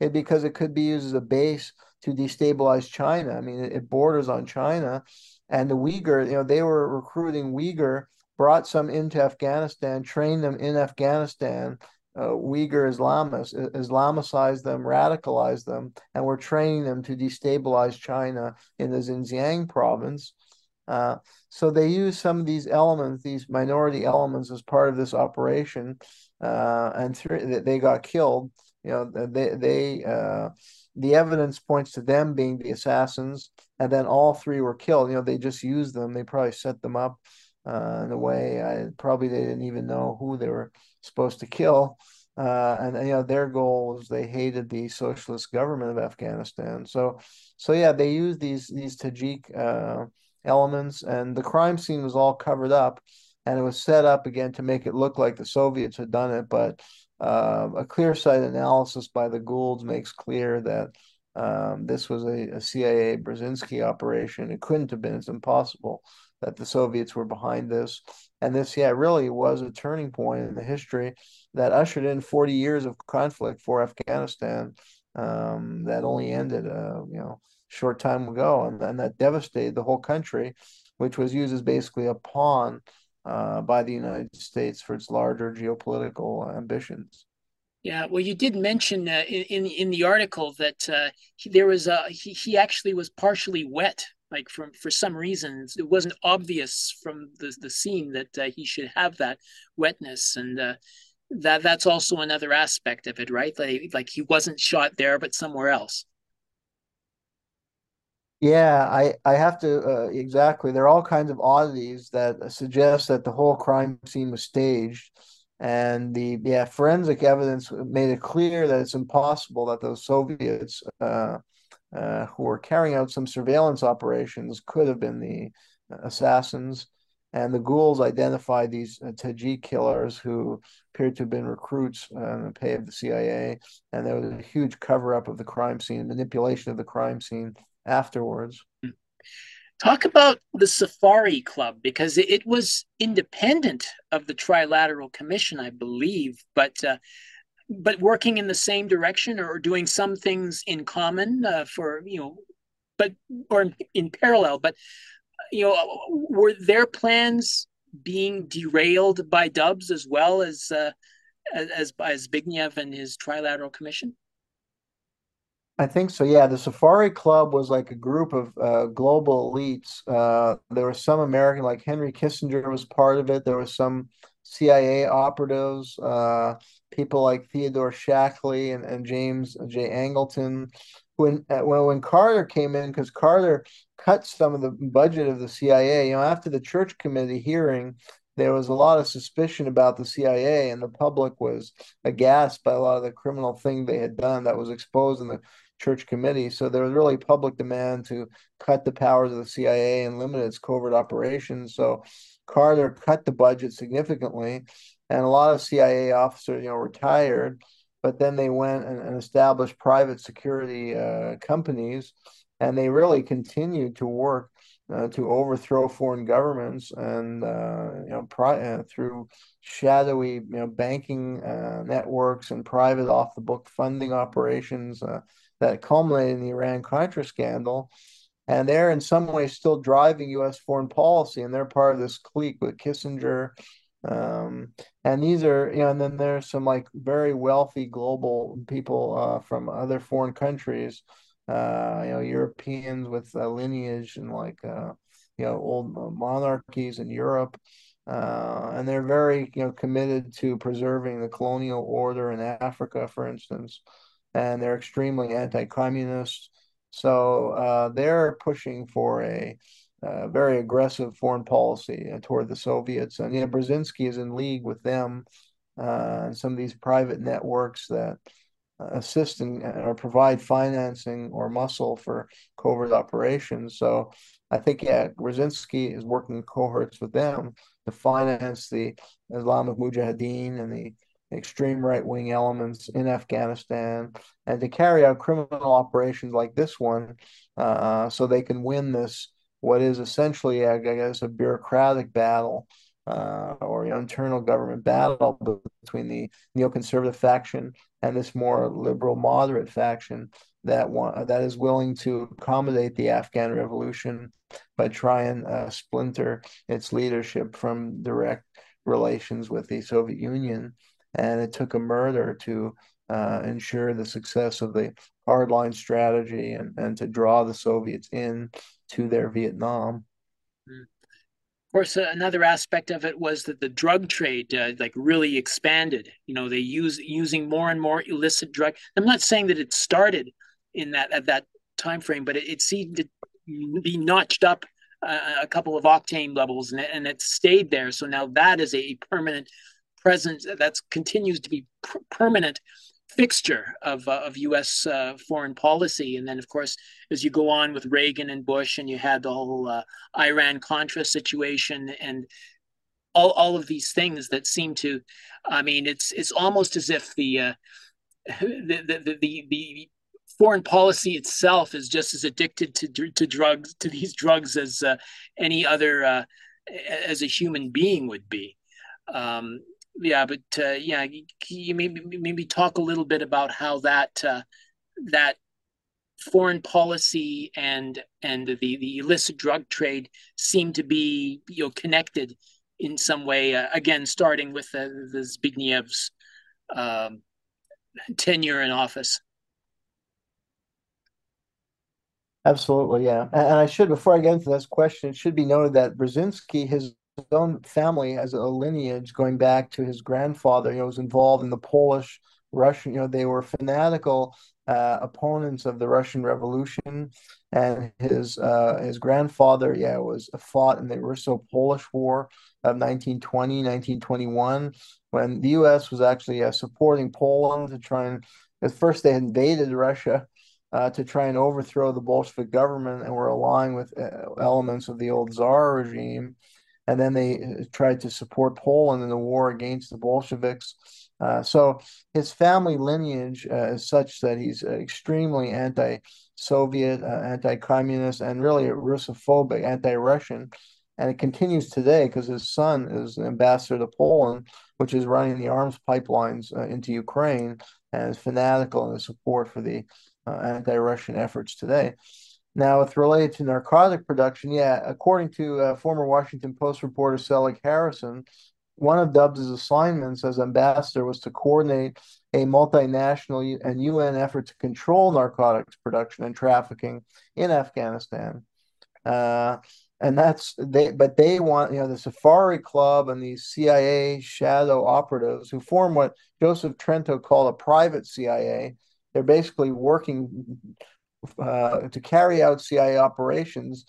is because it could be used as a base to destabilize China. I mean, it, borders on China, and the Uyghur, you know, they were recruiting Uyghur, brought some into Afghanistan, trained them in Afghanistan. Uh, Uyghur Islamists, Islamicized them, radicalized them, and were training them to destabilize China in the Xinjiang province. Uh, so they use some of these elements, these minority elements, as part of this operation, uh, and th- they got killed. You know, they they uh, the evidence points to them being the assassins, and then all three were killed. You know, they just used them. They probably set them up uh, in a way. I probably they didn't even know who they were supposed to kill. Uh, and you know their goal was they hated the socialist government of Afghanistan. So, so yeah, they used these these Tajik uh, elements, and the crime scene was all covered up, and it was set up again to make it look like the Soviets had done it, but uh, a clear site analysis by the Goulds makes clear that um, this was a, a, CIA Brzezinski operation. It couldn't have been. It's impossible that the Soviets were behind this. And this, yeah, really was a turning point in the history that ushered in 40 years of conflict for Afghanistan um, that only ended, uh, you know, short time ago, and, and that devastated the whole country, which was used as basically a pawn uh, by the United States for its larger geopolitical ambitions. Yeah, well, you did mention uh, in in the article that uh, he, there was a he, he actually was partially wet, like from for some reason it wasn't obvious from the the scene that uh, he should have that wetness, and uh, that that's also another aspect of it, right? Like like he wasn't shot there, but somewhere else. Yeah, I I have to uh, exactly. There are all kinds of oddities that suggest that the whole crime scene was staged, and the yeah forensic evidence made it clear that it's impossible that those Soviets uh, uh, who were carrying out some surveillance operations could have been the assassins. And the Goulds identified these uh, Tajik killers who appeared to have been recruits on the pay of the CIA, and there was a huge cover up of the crime scene, manipulation of the crime scene afterwards. Talk about the Safari Club because it was independent of the Trilateral Commission, I believe, but uh, but working in the same direction or doing some things in common uh, for you know, but or in, in parallel. But you know, were their plans being derailed by Dubs as well as uh, as as Zbigniew and his Trilateral Commission? I think so. Yeah, the Safari Club was like a group of uh, global elites. Uh, there were some American, like Henry Kissinger, was part of it. There was some CIA operatives, uh, people like Theodore Shackley and, and James J. Angleton. when uh, well when Carter came in because Carter cut some of the budget of the CIA. You know, after the Church Committee hearing, there was a lot of suspicion about the CIA, and the public was aghast by a lot of the criminal thing they had done that was exposed in the Church Committee. So there was really public demand to cut the powers of the CIA and limit its covert operations. So Carter cut the budget significantly, and a lot of CIA officers, you know, retired but then they went and, and established private security uh, companies, and they really continued to work uh, to overthrow foreign governments and uh, you know pri- uh, through shadowy you know banking uh, networks and private off the book funding operations uh, that culminated in the Iran Contra scandal. And they're in some ways still driving U.S. foreign policy, and they're part of this clique with Kissinger um, and these are, you know, and then there's some like very wealthy global people uh, from other foreign countries, uh, you know, Europeans with uh, lineage and like, uh, you know, old monarchies in Europe. Uh, and they're very, you know, committed to preserving the colonial order in Africa, for instance. And they're extremely anti-communist. So uh, they're pushing for a uh, very aggressive foreign policy uh, toward the Soviets. And you know, Brzezinski is in league with them uh, and some of these private networks that assist and or provide financing or muscle for covert operations. So I think yeah, Brzezinski is working cohorts with them to finance the Islamic Mujahideen and the extreme right wing elements in Afghanistan and to carry out criminal operations like this one uh, so they can win this what is essentially, I guess, a bureaucratic battle uh, or an internal government battle between the neoconservative faction and this more liberal moderate faction that one that is willing to accommodate the Afghan revolution by trying uh, splinter its leadership from direct relations with the Soviet Union. And it took a murder to uh, ensure the success of the hardline strategy and, and to draw the Soviets in to their Vietnam. Mm. Of course, uh, another aspect of it was that the drug trade uh, like really expanded. You know, they use using more and more illicit drug. I'm not saying that it started in that at that time frame, but it, it seemed to be notched up uh, a couple of octane levels, and and it stayed there. So now that is a permanent presence that continues to be pr- permanent fixture of, uh, of U.S. Uh, foreign policy. And then, of course, as you go on with Reagan and Bush, and you had the whole uh, Iran Contra situation, and all, all of these things that seem to, I mean, it's it's almost as if the uh, the, the, the, the foreign policy itself is just as addicted to to drugs to these drugs as uh, any other uh, as a human being would be. Um, yeah, but uh, yeah, you maybe maybe talk a little bit about how that uh, that foreign policy and and the the illicit drug trade seem to be you know connected in some way. Uh, again, starting with the, the Zbigniew's um, tenure in office. Absolutely, yeah. And I should, before I get into this question, it should be noted that Brzezinski, his own family has a lineage going back to his grandfather. You know, was involved in the Polish, Russian. You know, they were fanatical uh, opponents of the Russian Revolution, and his uh, his grandfather, yeah, was fought in the Russo-Polish War of 1920, 1921, when the U.S. was actually uh, supporting Poland to try and. At first, they invaded Russia. Uh, to try and overthrow the Bolshevik government and were allying with uh, elements of the old Tsar regime and then they uh, tried to support Poland in the war against the Bolsheviks. Uh, so his family lineage uh, is such that he's extremely anti-Soviet, uh, anti-communist, and really Russophobic, anti-Russian. And it continues today because his son is an ambassador to Poland, which is running the arms pipelines uh, into Ukraine and is fanatical in his support for the uh, anti-Russian efforts today. Now, with related to narcotic production, yeah, according to uh, former Washington Post reporter Selig Harrison, one of Dubs' assignments as ambassador was to coordinate a multinational and UN effort to control narcotics production and trafficking in Afghanistan. Uh, and that's they, but they want you know the Safari Club and these CIA shadow operatives who form what Joseph Trento called a private CIA. They're basically working uh, to carry out CIA operations,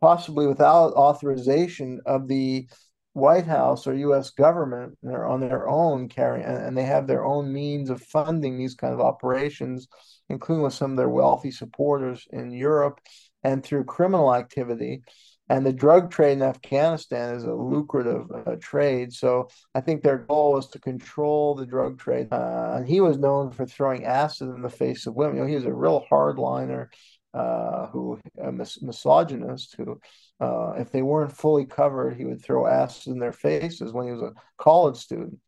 possibly without authorization of the White House or U.S. government. They're on their own carrying, and they have their own means of funding these kind of operations, including with some of their wealthy supporters in Europe and through criminal activity. And the drug trade in Afghanistan is a lucrative uh, trade. So I think their goal was to control the drug trade. Uh, and he was known for throwing acid in the face of women. You know, he was a real hardliner uh, who a mis- misogynist who, uh, if they weren't fully covered, he would throw acid in their faces when he was a college student.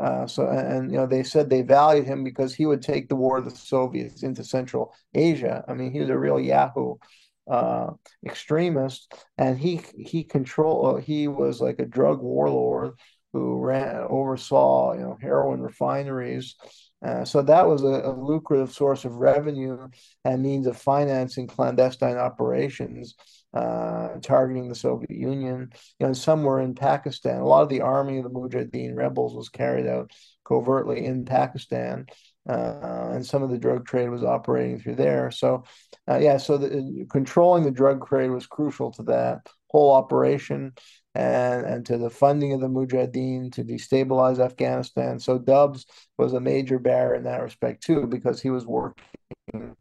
Uh, so and, you know they said they valued him because he would take the war of the Soviets into Central Asia. I mean he was a real Yahoo uh, extremist, and he he control uh, he was like a drug warlord who ran oversaw you know heroin refineries. Uh, so that was a, a, lucrative source of revenue and means of financing clandestine operations uh, targeting the Soviet Union. You know, some were in Pakistan. A lot of the army of the Mujahideen rebels was carried out covertly in Pakistan uh, and some of the drug trade was operating through there. So, uh, yeah, so the, controlling the drug trade was crucial to that whole operation and and to the funding of the Mujahideen to destabilize Afghanistan. So Dubs was a major bearer in that respect too, because he was working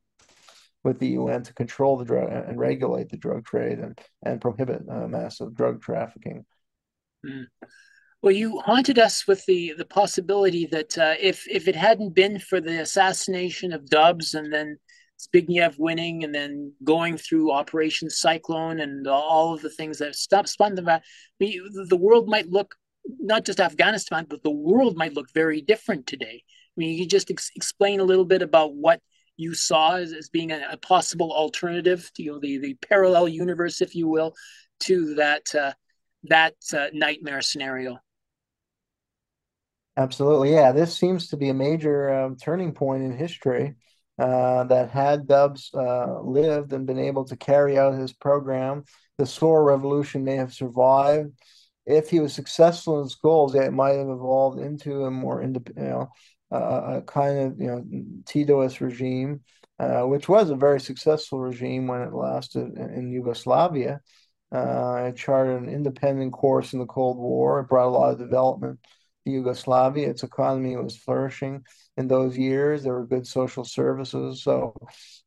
with the UN to control the drug and regulate the drug trade and and prohibit uh, massive drug trafficking. Mm. Well, you haunted us with the the possibility that uh, if if it hadn't been for the assassination of Dubs and then Zbigniew winning and then going through Operation Cyclone and all of the things that stopped spun the we, the world might look not just Afghanistan but the world might look very different today. I mean, you just ex- explain a little bit about what you saw as, as being a, a, possible alternative to you know the the parallel universe, if you will, to that uh, that uh, nightmare scenario. Absolutely. Yeah, this seems to be a major um, turning point in history uh, that had Dubs uh, lived and been able to carry out his program, the Saur revolution may have survived. If he was successful in his goals, it might have evolved into a more independent, you know, uh, a kind of you know Titoist regime, uh, which was a very successful regime when it lasted in, in Yugoslavia. Uh, it charted an independent course in the Cold War. It brought a lot of development Yugoslavia. Its economy was flourishing in those years. There were good social services. So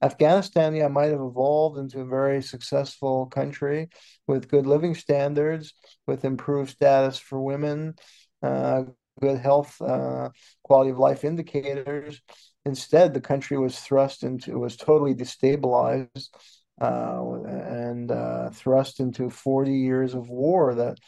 Afghanistan, yeah, might have evolved into a very successful country with good living standards, with improved status for women, uh, good health, uh, quality of life indicators. Instead, the country was thrust into was totally destabilized uh, and uh, thrust into 40 years of war that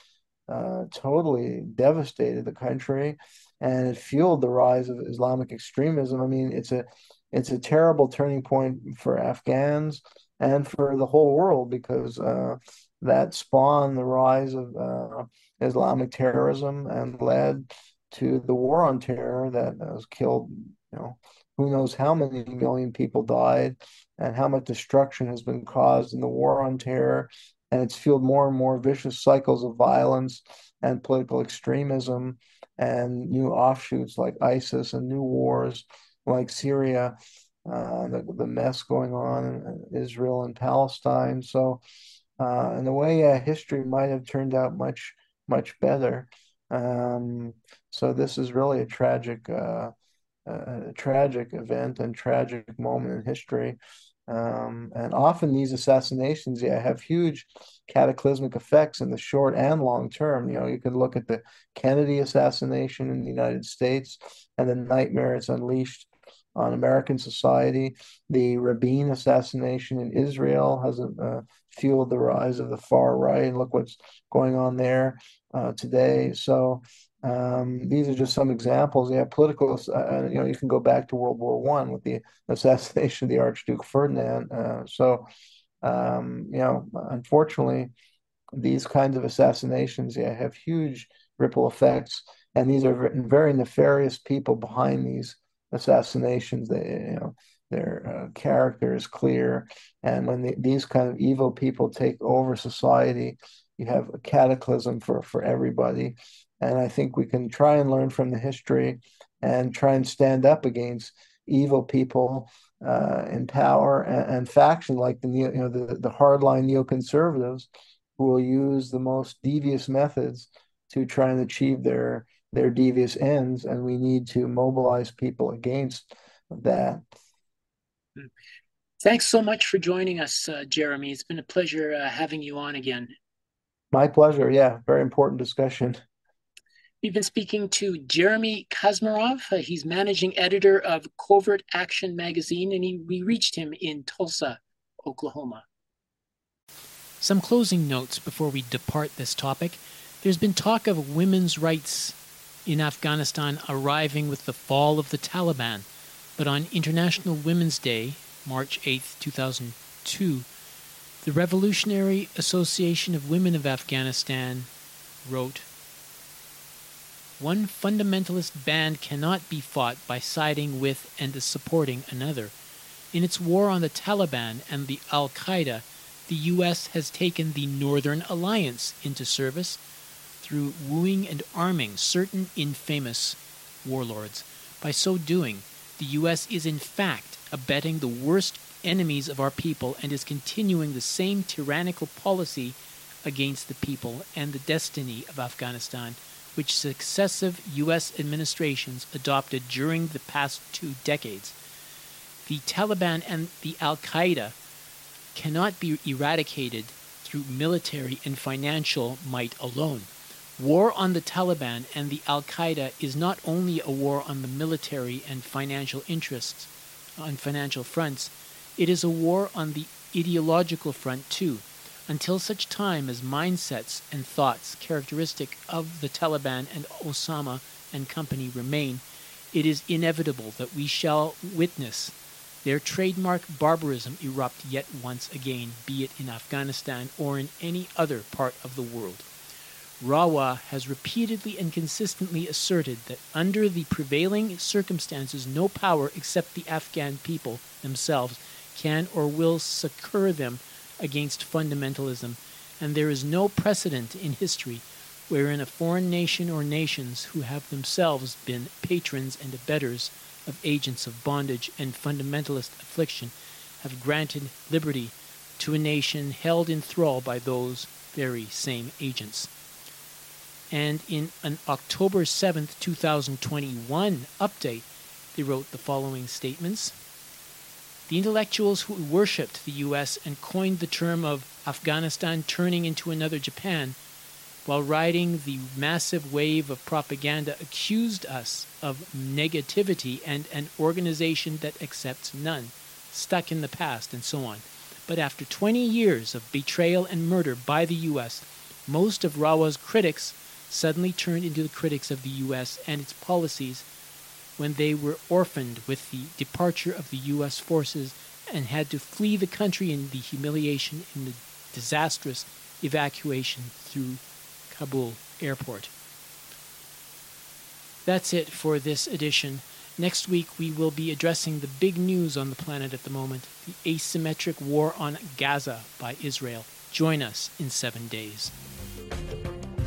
uh, totally devastated the country, and it fueled the rise of Islamic extremism. I mean, it's a it's a terrible turning point for Afghans and for the whole world because uh, that spawned the rise of uh, Islamic terrorism and led to the war on terror that has killed, you know, who knows how many million people died and how much destruction has been caused in the war on terror and it's fueled more and more vicious cycles of violence and political extremism and new offshoots like ISIS and new wars like Syria, uh, the, the mess going on in Israel and Palestine. So, uh, in a way, uh, history might have turned out much, much better. Um, so this is really a tragic, uh, tragic event and tragic moment in history. Um, and often these assassinations, yeah, have huge cataclysmic effects in the short and long term. You know, you can look at the Kennedy assassination in the United States and the nightmare it's unleashed on American society. The Rabin assassination in Israel has uh, fueled the rise of the far right, and look what's going on there uh, today. So um, these are just some examples. Yeah, political. Uh, you know, you can go back to World War One with the assassination of the Archduke Ferdinand. Uh, so, um, you know, unfortunately, these kinds of assassinations, yeah, have huge ripple effects, and these are very nefarious people behind these assassinations. They, you know, their uh, character is clear, and when the, these kind of evil people take over society, you have a cataclysm for for everybody and I think we can try and learn from the history and try and stand up against evil people uh, in power and, and, faction like the you know the, the hardline neoconservatives who will use the most devious methods to try and achieve their their devious ends. And we need to mobilize people against that. Thanks so much for joining us uh, jeremy. It's been a pleasure uh, having you on again. My pleasure. Yeah very important discussion We've been speaking to Jeremy Kuzmarov. Uh, he's managing editor of Covert Action magazine, and he, we reached him in Tulsa, Oklahoma. Some closing notes before we depart this topic. There's been talk of women's rights in Afghanistan arriving with the fall of the Taliban, but on International Women's Day, March 8, 2002, the Revolutionary Association of Women of Afghanistan wrote one fundamentalist band cannot be fought by siding with and supporting another. In its war on the Taliban and the Al Qaeda, the U.S. has taken the Northern Alliance into service through wooing and arming certain infamous warlords. By so doing, the U.S. is in fact abetting the worst enemies of our people and is continuing the same tyrannical policy against the people and the destiny of Afghanistan which successive U.S. administrations adopted during the past two decades. The Taliban and the Al Qaeda cannot be eradicated through military and financial might alone. War on the Taliban and the Al Qaeda is not only a war on the military and financial interests, on financial fronts, it is a war on the ideological front too until such time as mindsets and thoughts characteristic of the Taliban and Osama and company remain, it is inevitable that we shall witness their trademark barbarism erupt yet once again, be it in Afghanistan or in any other part of the world. Rawa has repeatedly and consistently asserted that under the prevailing circumstances, no power except the Afghan people themselves can or will succor them against fundamentalism, and there is no precedent in history wherein a foreign nation or nations who have themselves been patrons and abettors of agents of bondage and fundamentalist affliction have granted liberty to a nation held in thrall by those very same agents. And in an October 7, 2021 update, they wrote the following statements. The intellectuals who worshipped the U.S. and coined the term of Afghanistan turning into another Japan, while riding the massive wave of propaganda, accused us of negativity and an organization that accepts none, stuck in the past, and so on. But after 20 years of betrayal and murder by the U.S., most of Rawa's critics suddenly turned into the critics of the U.S. and its policies when they were orphaned with the departure of the U.S. forces and had to flee the country in the humiliation in the disastrous evacuation through Kabul airport. That's it for this edition. Next week, we will be addressing the big news on the planet at the moment the asymmetric war on Gaza by Israel. Join us in seven days.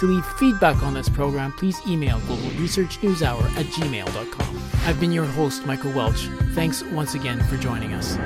To leave feedback on this program, please email globalresearchnewshour at gmail.com. I've been your host, Michael Welch. Thanks once again for joining us.